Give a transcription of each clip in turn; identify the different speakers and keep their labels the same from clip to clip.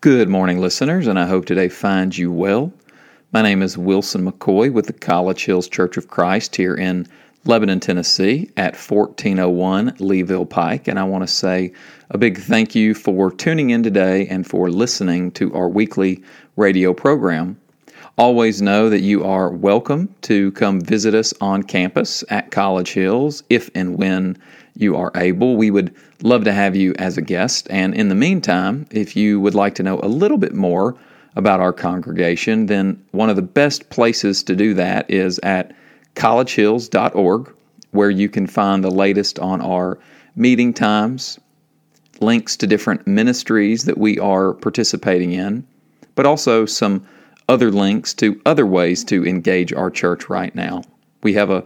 Speaker 1: Good morning, listeners, and I hope today finds you well. My name is Wilson McCoy with the College Hills Church of Christ here in Lebanon, Tennessee at 1401 Leeville Pike, and I want to say a big thank you for tuning in today and for listening to our weekly radio program. Always know that you are welcome to come visit us on campus at College Hills if and when you are able. We would love to have you as a guest. And in the meantime, if you would like to know a little bit more about our congregation, then one of the best places to do that is at collegehills.org, where you can find the latest on our meeting times, links to different ministries that we are participating in, but also some other links to other ways to engage our church right now. We have a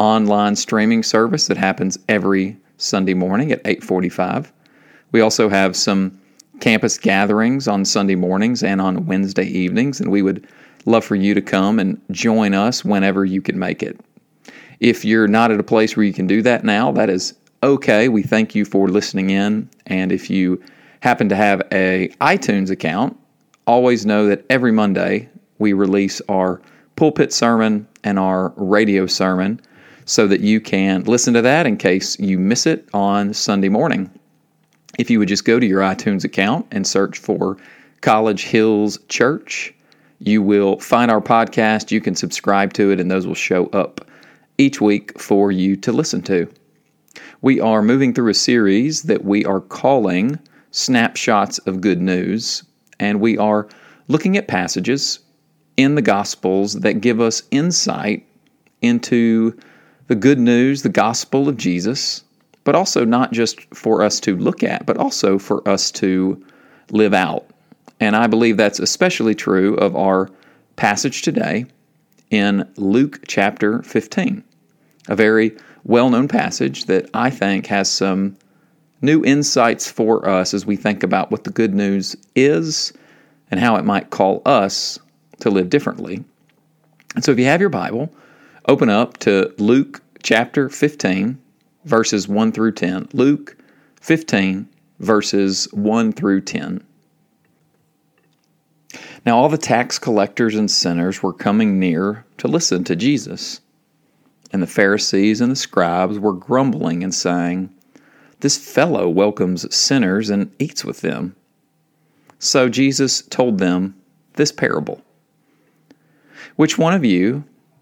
Speaker 1: online streaming service that happens every Sunday morning at 8:45. We also have some campus gatherings on Sunday mornings and on Wednesday evenings and we would love for you to come and join us whenever you can make it. If you're not at a place where you can do that now, that is okay. We thank you for listening in and if you happen to have a iTunes account, always know that every Monday we release our pulpit sermon and our radio sermon so that you can listen to that in case you miss it on Sunday morning. If you would just go to your iTunes account and search for College Hills Church, you will find our podcast. You can subscribe to it, and those will show up each week for you to listen to. We are moving through a series that we are calling Snapshots of Good News, and we are looking at passages in the Gospels that give us insight into the good news, the gospel of Jesus, but also not just for us to look at, but also for us to live out. And I believe that's especially true of our passage today in Luke chapter 15, a very well known passage that I think has some new insights for us as we think about what the good news is and how it might call us to live differently. And so if you have your Bible, open up to Luke chapter 15, verses 1 through 10. Luke 15, verses 1 through 10. Now all the tax collectors and sinners were coming near to listen to Jesus. And the Pharisees and the scribes were grumbling and saying, This fellow welcomes sinners and eats with them. So Jesus told them this parable Which one of you,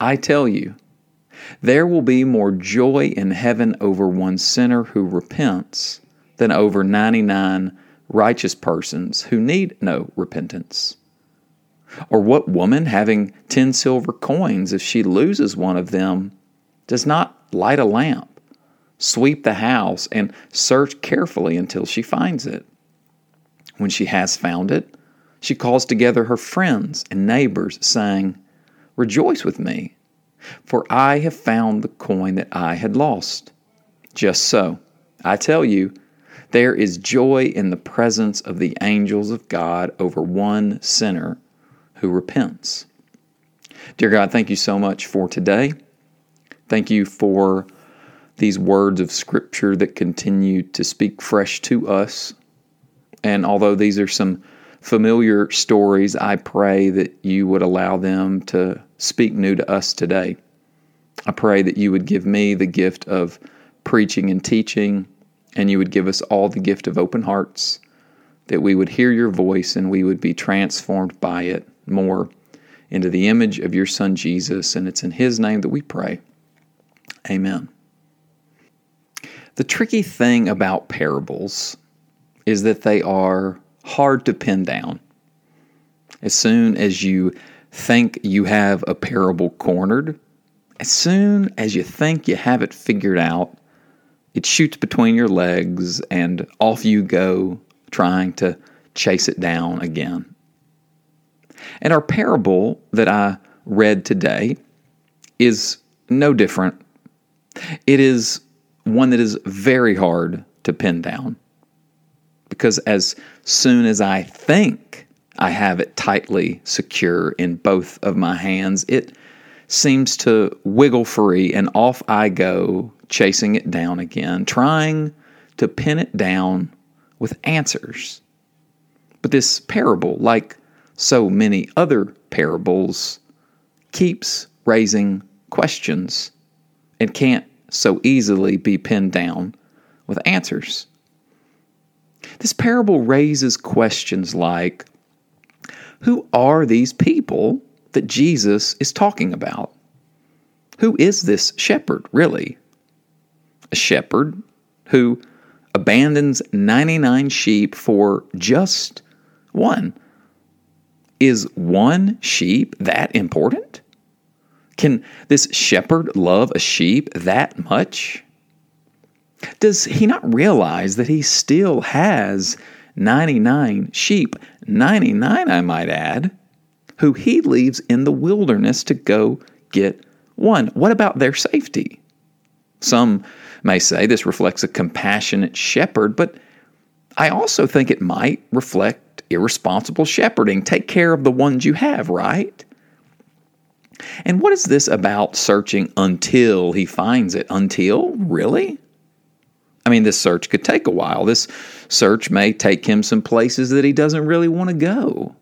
Speaker 1: I tell you, there will be more joy in heaven over one sinner who repents than over 99 righteous persons who need no repentance. Or what woman, having 10 silver coins, if she loses one of them, does not light a lamp, sweep the house, and search carefully until she finds it? When she has found it, she calls together her friends and neighbors, saying, Rejoice with me for I have found the coin that I had lost. Just so, I tell you, there is joy in the presence of the angels of God over one sinner who repents. Dear God, thank you so much for today. Thank you for these words of Scripture that continue to speak fresh to us. And although these are some familiar stories, I pray that you would allow them to speak new to us today. I pray that you would give me the gift of preaching and teaching, and you would give us all the gift of open hearts, that we would hear your voice and we would be transformed by it more into the image of your Son Jesus. And it's in his name that we pray. Amen. The tricky thing about parables is that they are hard to pin down. As soon as you think you have a parable cornered, as soon as you think you have it figured out, it shoots between your legs and off you go trying to chase it down again. And our parable that I read today is no different. It is one that is very hard to pin down because as soon as I think I have it tightly secure in both of my hands, it seems to wiggle free and off I go, chasing it down again, trying to pin it down with answers. But this parable, like so many other parables, keeps raising questions and can't so easily be pinned down with answers. This parable raises questions like Who are these people that Jesus is talking about? Who is this shepherd, really? A shepherd who abandons 99 sheep for just one. Is one sheep that important? Can this shepherd love a sheep that much? Does he not realize that he still has 99 sheep, 99, I might add, who he leaves in the wilderness to go get one? What about their safety? Some may say this reflects a compassionate shepherd, but I also think it might reflect irresponsible shepherding. Take care of the ones you have, right? And what is this about searching until he finds it? Until? Really? I mean, this search could take a while. This search may take him some places that he doesn't really want to go.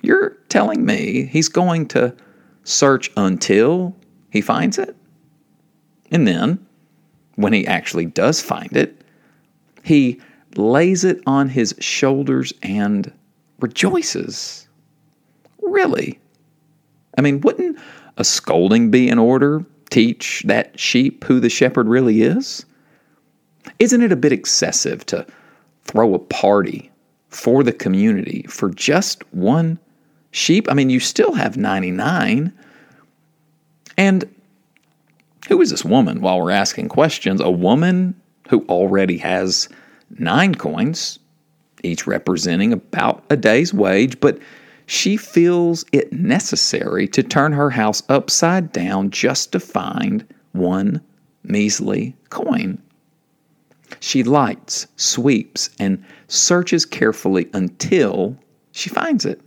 Speaker 1: You're telling me he's going to search until he finds it? And then, when he actually does find it, he lays it on his shoulders and rejoices. Really? I mean, wouldn't a scolding be in order? Teach that sheep who the shepherd really is? Isn't it a bit excessive to throw a party for the community for just one sheep? I mean, you still have 99. And who is this woman while we're asking questions? A woman who already has nine coins, each representing about a day's wage, but she feels it necessary to turn her house upside down just to find one measly coin. She lights, sweeps, and searches carefully until she finds it.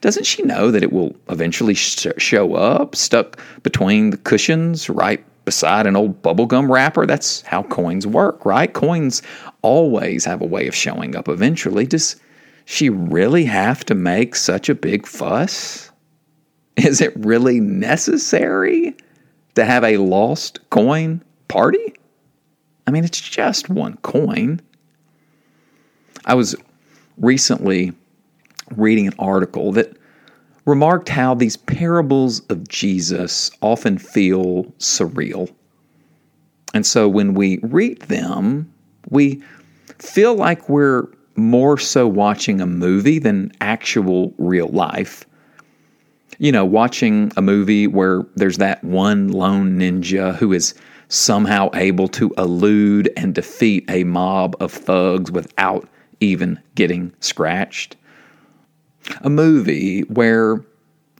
Speaker 1: Doesn't she know that it will eventually sh- show up, stuck between the cushions, right beside an old bubblegum wrapper? That's how coins work, right? Coins always have a way of showing up eventually. Does she really have to make such a big fuss? Is it really necessary to have a lost coin party? I mean, it's just one coin. I was recently reading an article that remarked how these parables of Jesus often feel surreal. And so when we read them, we feel like we're more so watching a movie than actual real life. You know, watching a movie where there's that one lone ninja who is somehow able to elude and defeat a mob of thugs without even getting scratched. A movie where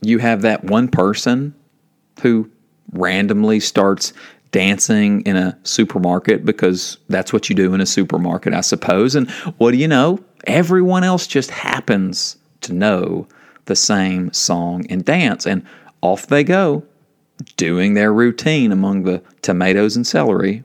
Speaker 1: you have that one person who randomly starts dancing in a supermarket because that's what you do in a supermarket, I suppose. And what do you know? Everyone else just happens to know the same song and dance. And off they go doing their routine among the tomatoes and celery.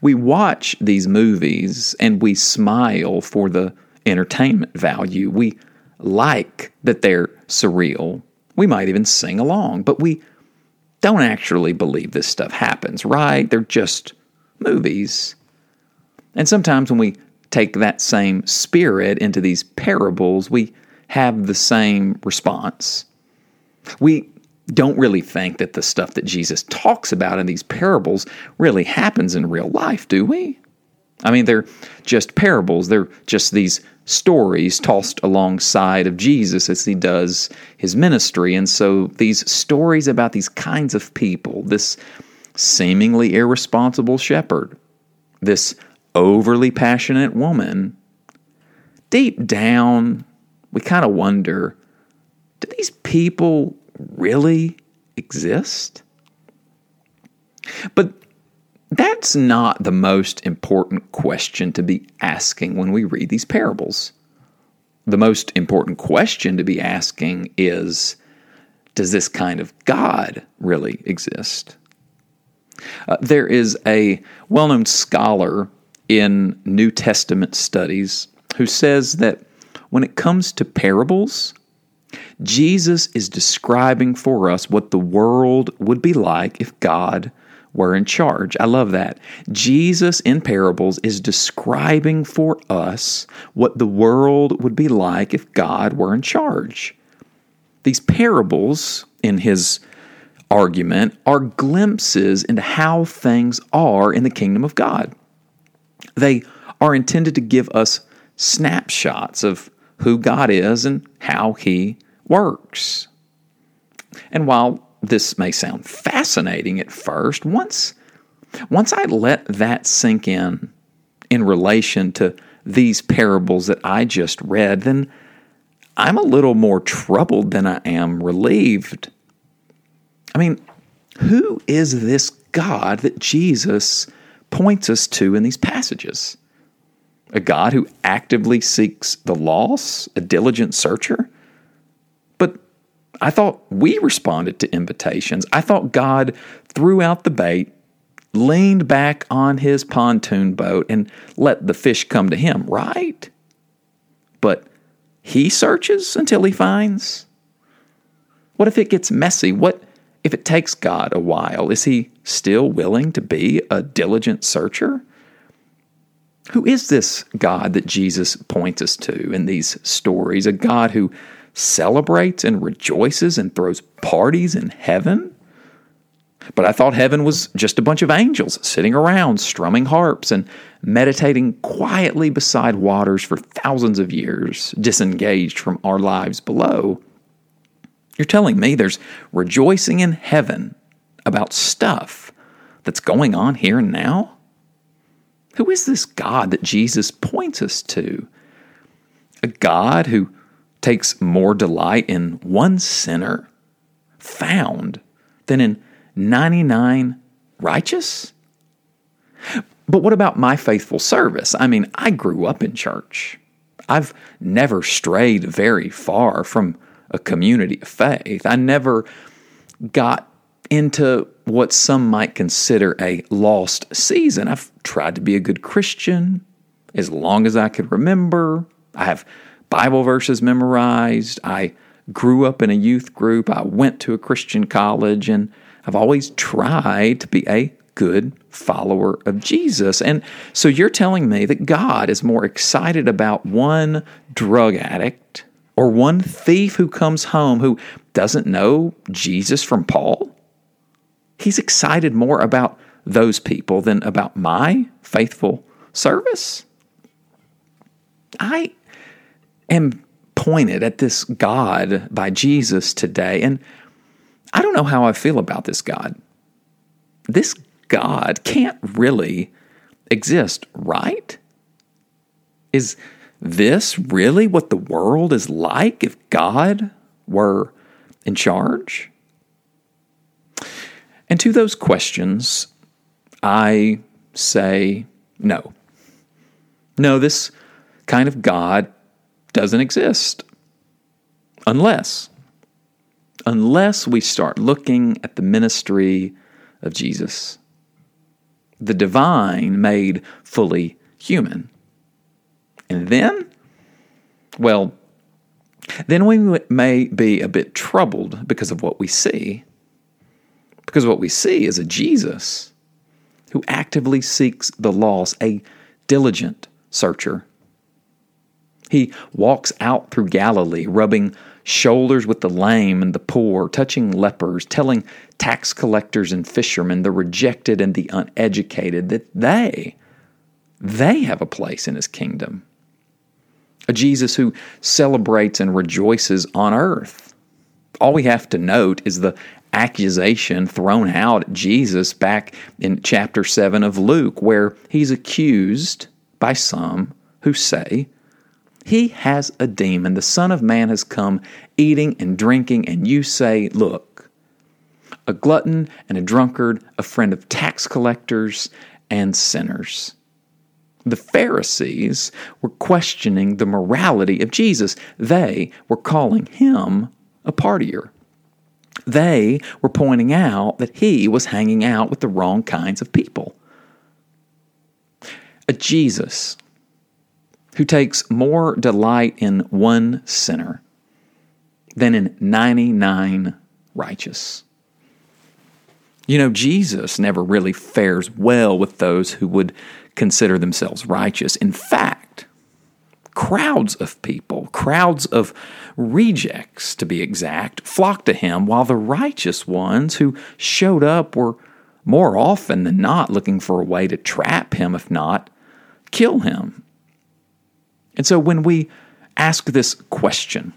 Speaker 1: We watch these movies and we smile for the entertainment value. We like that they're surreal. We might even sing along, but we don't actually believe this stuff happens, right? They're just movies. And sometimes when we take that same spirit into these parables, we have the same response. We don't really think that the stuff that Jesus talks about in these parables really happens in real life, do we? I mean, they're just parables. They're just these stories tossed alongside of Jesus as he does his ministry. And so these stories about these kinds of people, this seemingly irresponsible shepherd, this overly passionate woman, deep down, we kind of wonder do these people really exist? But that's not the most important question to be asking when we read these parables. The most important question to be asking is Does this kind of God really exist? Uh, there is a well known scholar in New Testament studies who says that when it comes to parables, Jesus is describing for us what the world would be like if God were in charge. I love that. Jesus in parables is describing for us what the world would be like if God were in charge. These parables in his argument are glimpses into how things are in the kingdom of God. They are intended to give us snapshots of who God is and how he works. And while this may sound fascinating at first, once once I let that sink in in relation to these parables that I just read, then I'm a little more troubled than I am relieved. I mean, who is this God that Jesus points us to in these passages? A God who actively seeks the lost, a diligent searcher? But I thought we responded to invitations. I thought God threw out the bait, leaned back on his pontoon boat, and let the fish come to him, right? But he searches until he finds? What if it gets messy? What if it takes God a while? Is he still willing to be a diligent searcher? Who is this God that Jesus points us to in these stories? A God who celebrates and rejoices and throws parties in heaven? But I thought heaven was just a bunch of angels sitting around, strumming harps and meditating quietly beside waters for thousands of years, disengaged from our lives below. You're telling me there's rejoicing in heaven about stuff that's going on here and now? Who is this God that Jesus points us to? A God who takes more delight in one sinner found than in 99 righteous? But what about my faithful service? I mean, I grew up in church. I've never strayed very far from a community of faith. I never got into what some might consider a lost season. I've tried to be a good Christian as long as I could remember. I have Bible verses memorized. I grew up in a youth group. I went to a Christian college, and I've always tried to be a good follower of Jesus. And so you're telling me that God is more excited about one drug addict or one thief who comes home who doesn't know Jesus from Paul? He's excited more about those people than about my faithful service? I am pointed at this God by Jesus today. And I don't know how I feel about this God. This God can't really exist, right? Is this really what the world is like if God were in charge? And to those questions, I say no. No, this kind of God doesn't exist. Unless, unless we start looking at the ministry of Jesus, the divine made fully human. And then, well, then we may be a bit troubled because of what we see. Because what we see is a Jesus who actively seeks the lost, a diligent searcher he walks out through Galilee, rubbing shoulders with the lame and the poor, touching lepers, telling tax collectors and fishermen, the rejected and the uneducated, that they, they have a place in his kingdom. A Jesus who celebrates and rejoices on earth. All we have to note is the accusation thrown out at Jesus back in chapter 7 of Luke, where he's accused by some who say He has a demon. The Son of Man has come eating and drinking, and you say, Look, a glutton and a drunkard, a friend of tax collectors and sinners. The Pharisees were questioning the morality of Jesus. They were calling him a partier. They were pointing out that he was hanging out with the wrong kinds of people. A Jesus who takes more delight in one sinner than in 99 righteous. You know, Jesus never really fares well with those who would consider themselves righteous. In fact, crowds of people, crowds of rejects to be exact, flocked to him, while the righteous ones who showed up were more often than not looking for a way to trap him, if not kill him. And so when we ask this question,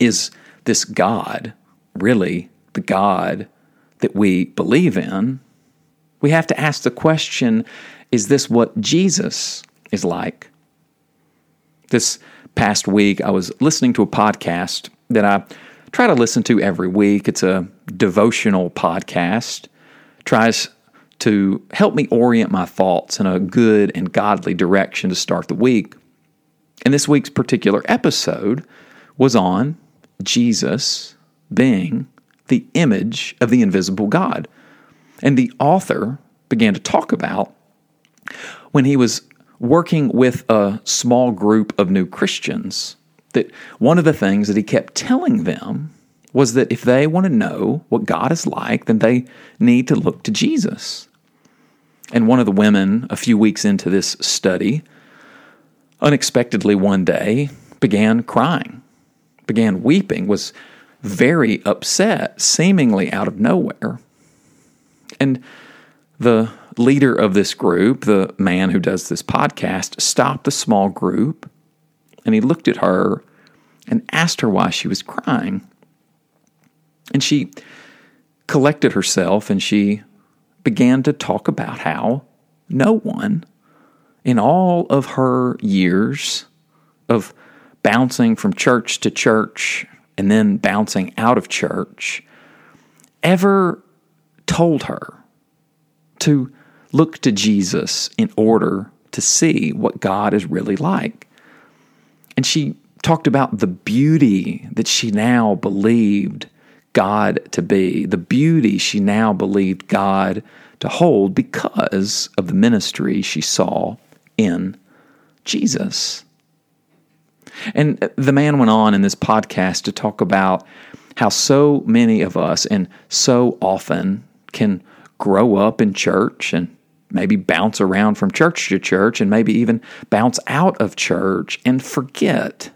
Speaker 1: is this God really the God that we believe in? We have to ask the question is this what Jesus is like? This past week, I was listening to a podcast that I try to listen to every week. It's a devotional podcast, tries to help me orient my thoughts in a good and godly direction to start the week. And this week's particular episode was on Jesus being the image of the invisible God. And the author began to talk about when he was working with a small group of new Christians that one of the things that he kept telling them was that if they want to know what God is like, then they need to look to Jesus. And one of the women, a few weeks into this study, unexpectedly one day began crying, began weeping, was very upset, seemingly out of nowhere. And the leader of this group, the man who does this podcast, stopped the small group and he looked at her and asked her why she was crying. And she collected herself and she began to talk about how no one in all of her years of bouncing from church to church and then bouncing out of church ever told her to look to Jesus in order to see what God is really like. And she talked about the beauty that she now believed God to be, the beauty she now believed God to hold because of the ministry she saw in Jesus. And the man went on in this podcast to talk about how so many of us and so often can grow up in church and maybe bounce around from church to church and maybe even bounce out of church and forget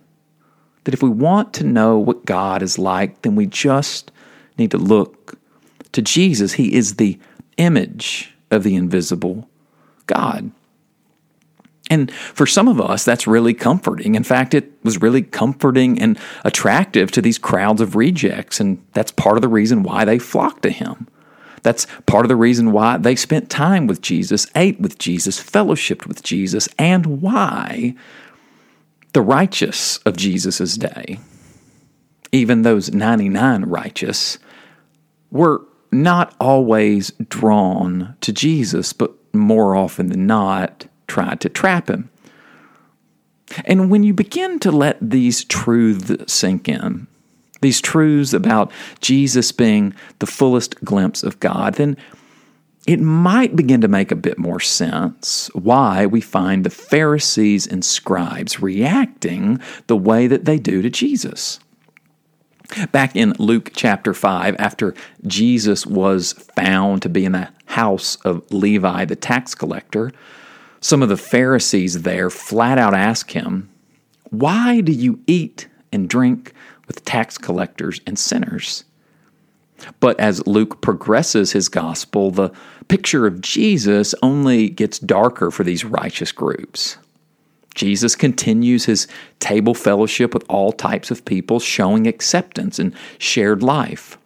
Speaker 1: that if we want to know what God is like, then we just need to look to Jesus. He is the image of the invisible God. And for some of us, that's really comforting. In fact, it was really comforting and attractive to these crowds of rejects. And that's part of the reason why they flocked to him. That's part of the reason why they spent time with Jesus, ate with Jesus, fellowshipped with Jesus, and why the righteous of Jesus' day, even those 99 righteous, were not always drawn to Jesus, but more often than not tried to trap him. And when you begin to let these truths sink in, these truths about Jesus being the fullest glimpse of God, then it might begin to make a bit more sense why we find the Pharisees and scribes reacting the way that they do to Jesus. Back in Luke chapter 5, after Jesus was found to be in the house of Levi the tax collector, some of the Pharisees there flat out ask him, Why do you eat and drink with tax collectors and sinners? But as Luke progresses his gospel, the picture of Jesus only gets darker for these righteous groups. Jesus continues his table fellowship with all types of people, showing acceptance and shared life.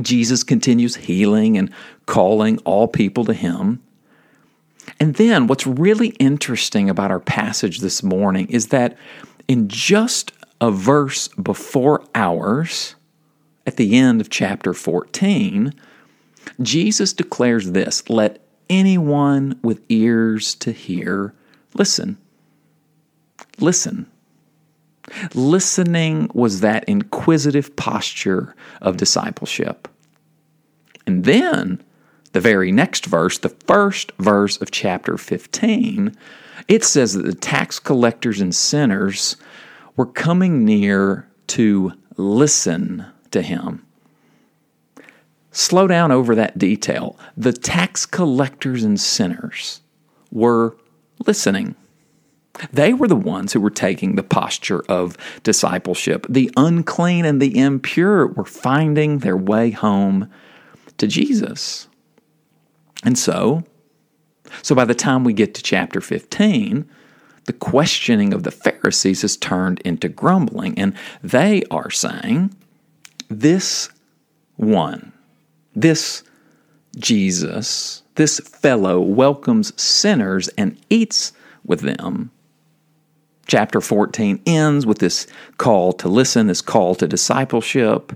Speaker 1: Jesus continues healing and calling all people to him. And then what's really interesting about our passage this morning is that in just a verse before ours, at the end of chapter 14, Jesus declares this Let anyone with ears to hear listen. Listen. Listening was that inquisitive posture of discipleship. And then, the very next verse, the first verse of chapter 15, it says that the tax collectors and sinners were coming near to listen to him. Slow down over that detail. The tax collectors and sinners were listening. They were the ones who were taking the posture of discipleship. The unclean and the impure were finding their way home to Jesus. And so, so by the time we get to chapter 15, the questioning of the Pharisees has turned into grumbling, and they are saying, This one, this Jesus, this fellow welcomes sinners and eats with them. Chapter 14 ends with this call to listen, this call to discipleship.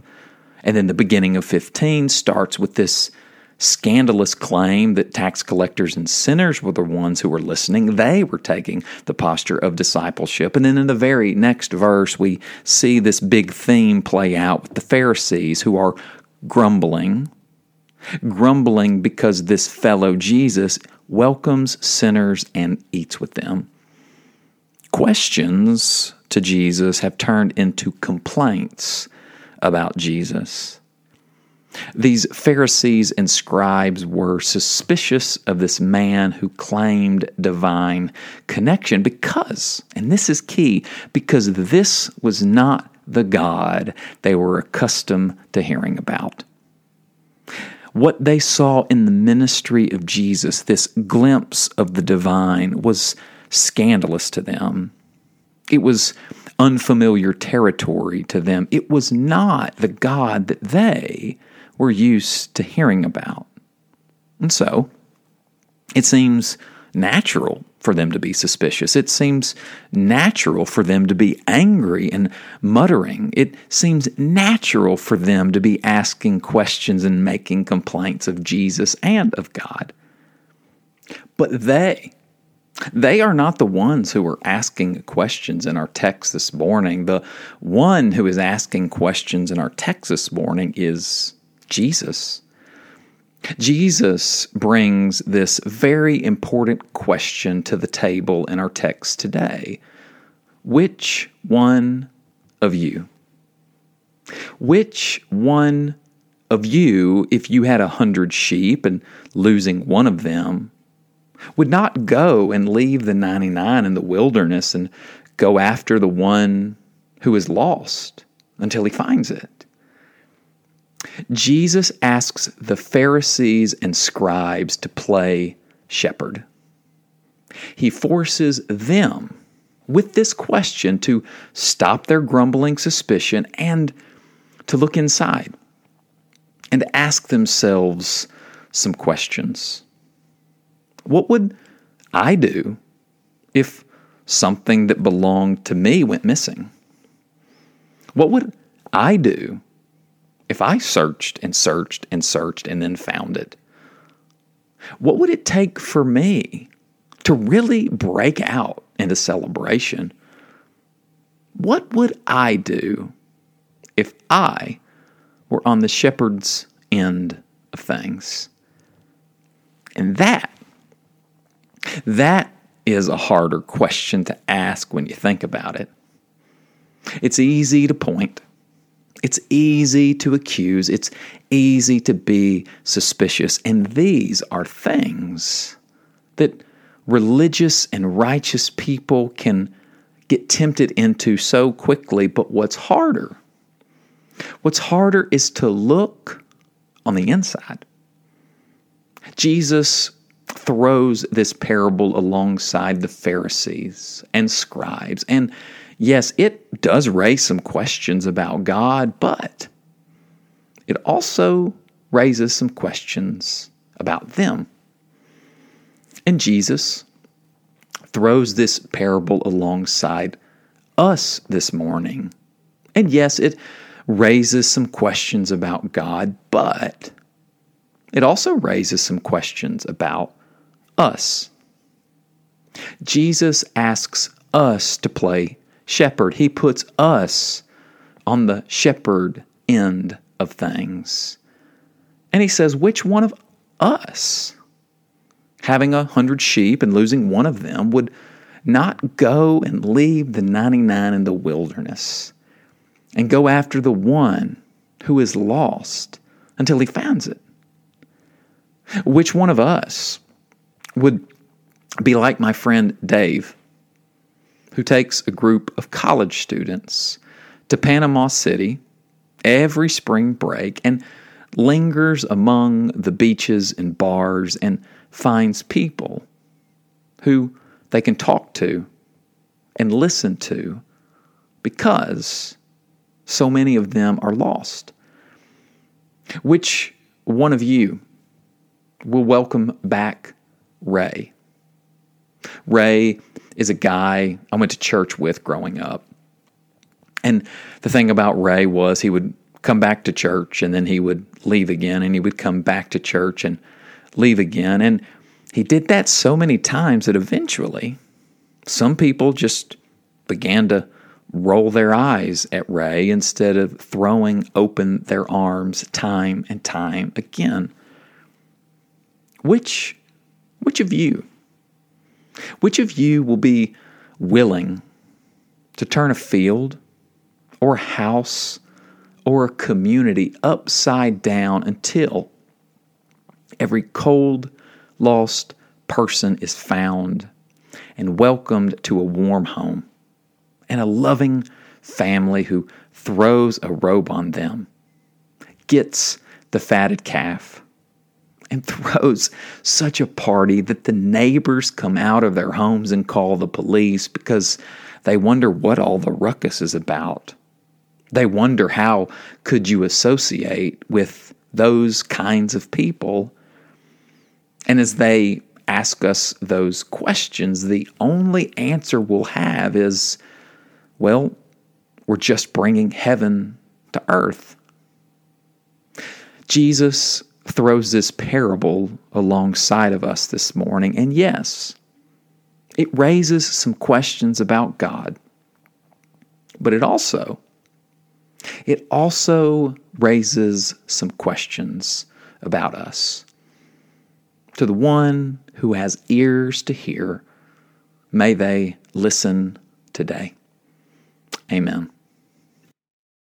Speaker 1: And then the beginning of 15 starts with this scandalous claim that tax collectors and sinners were the ones who were listening. They were taking the posture of discipleship. And then in the very next verse, we see this big theme play out with the Pharisees who are grumbling, grumbling because this fellow Jesus welcomes sinners and eats with them. Questions to Jesus have turned into complaints about Jesus. These Pharisees and scribes were suspicious of this man who claimed divine connection because, and this is key, because this was not the God they were accustomed to hearing about. What they saw in the ministry of Jesus, this glimpse of the divine, was scandalous to them. It was unfamiliar territory to them. It was not the God that they were used to hearing about. And so, it seems natural for them to be suspicious. It seems natural for them to be angry and muttering. It seems natural for them to be asking questions and making complaints of Jesus and of God. But they, they are not the ones who are asking questions in our text this morning. The one who is asking questions in our text this morning is Jesus. Jesus brings this very important question to the table in our text today. Which one of you? Which one of you, if you had a hundred sheep and losing one of them, would not go and leave the 99 in the wilderness and go after the one who is lost until he finds it? Jesus asks the Pharisees and scribes to play shepherd. He forces them with this question to stop their grumbling suspicion and to look inside and ask themselves some questions. What would I do if something that belonged to me went missing? What would I do if I searched and searched and searched and then found it, what would it take for me to really break out into celebration? What would I do if I were on the shepherd's end of things? And that, that is a harder question to ask when you think about it. It's easy to point it's easy to accuse, it's easy to be suspicious. And these are things that religious and righteous people can get tempted into so quickly. But what's harder? What's harder is to look on the inside. Jesus throws this parable alongside the Pharisees and scribes and yes, it does raise some questions about God, but it also raises some questions about them. And Jesus throws this parable alongside us this morning. And yes, it raises some questions about God, but it also raises some questions about us. Jesus asks us to play shepherd. He puts us on the shepherd end of things. And he says, which one of us, having a hundred sheep and losing one of them, would not go and leave the 99 in the wilderness and go after the one who is lost until he finds it? Which one of us would be like my friend Dave, who takes a group of college students to Panama City every spring break and lingers among the beaches and bars and finds people who they can talk to and listen to because so many of them are lost. Which one of you will welcome back Ray? Ray is a guy I went to church with growing up. And the thing about Ray was he would come back to church and then he would leave again and he would come back to church and leave again. And he did that so many times that eventually some people just began to roll their eyes at Ray instead of throwing open their arms time and time again. Which which of you which of you will be willing to turn a field or a house or a community upside down until every cold, lost person is found and welcomed to a warm home and a loving family who throws a robe on them, gets the fatted calf, and throws such a party that the neighbors come out of their homes and call the police because they wonder what all the ruckus is about. They wonder how could you associate with those kinds of people? And as they ask us those questions, the only answer we'll have is, well, we're just bringing heaven to earth. Jesus throws this parable alongside of us this morning, and yes, it raises some questions about God, but it also it also raises some questions about us. To the one who has ears to hear, may they listen today. Amen.